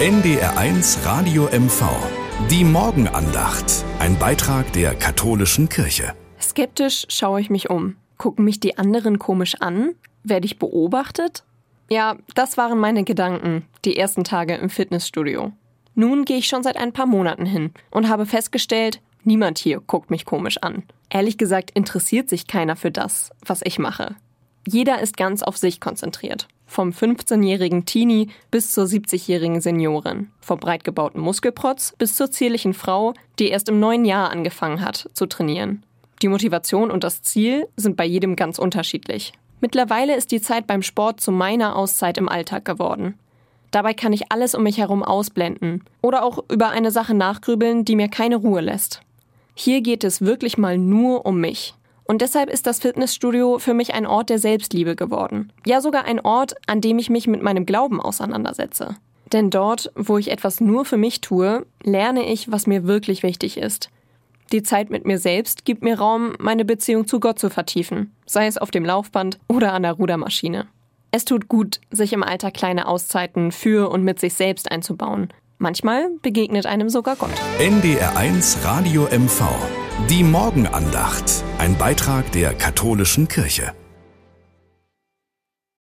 NDR1 Radio MV. Die Morgenandacht. Ein Beitrag der katholischen Kirche. Skeptisch schaue ich mich um. Gucken mich die anderen komisch an? Werde ich beobachtet? Ja, das waren meine Gedanken, die ersten Tage im Fitnessstudio. Nun gehe ich schon seit ein paar Monaten hin und habe festgestellt, niemand hier guckt mich komisch an. Ehrlich gesagt interessiert sich keiner für das, was ich mache. Jeder ist ganz auf sich konzentriert. Vom 15-jährigen Teenie bis zur 70-jährigen Seniorin. Vom breit gebauten Muskelprotz bis zur zierlichen Frau, die erst im neuen Jahr angefangen hat zu trainieren. Die Motivation und das Ziel sind bei jedem ganz unterschiedlich. Mittlerweile ist die Zeit beim Sport zu meiner Auszeit im Alltag geworden. Dabei kann ich alles um mich herum ausblenden oder auch über eine Sache nachgrübeln, die mir keine Ruhe lässt. Hier geht es wirklich mal nur um mich. Und deshalb ist das Fitnessstudio für mich ein Ort der Selbstliebe geworden. Ja, sogar ein Ort, an dem ich mich mit meinem Glauben auseinandersetze. Denn dort, wo ich etwas nur für mich tue, lerne ich, was mir wirklich wichtig ist. Die Zeit mit mir selbst gibt mir Raum, meine Beziehung zu Gott zu vertiefen, sei es auf dem Laufband oder an der Rudermaschine. Es tut gut, sich im Alter kleine Auszeiten für und mit sich selbst einzubauen. Manchmal begegnet einem sogar Gott. NDR1 Radio MV. Die Morgenandacht. Ein Beitrag der katholischen Kirche.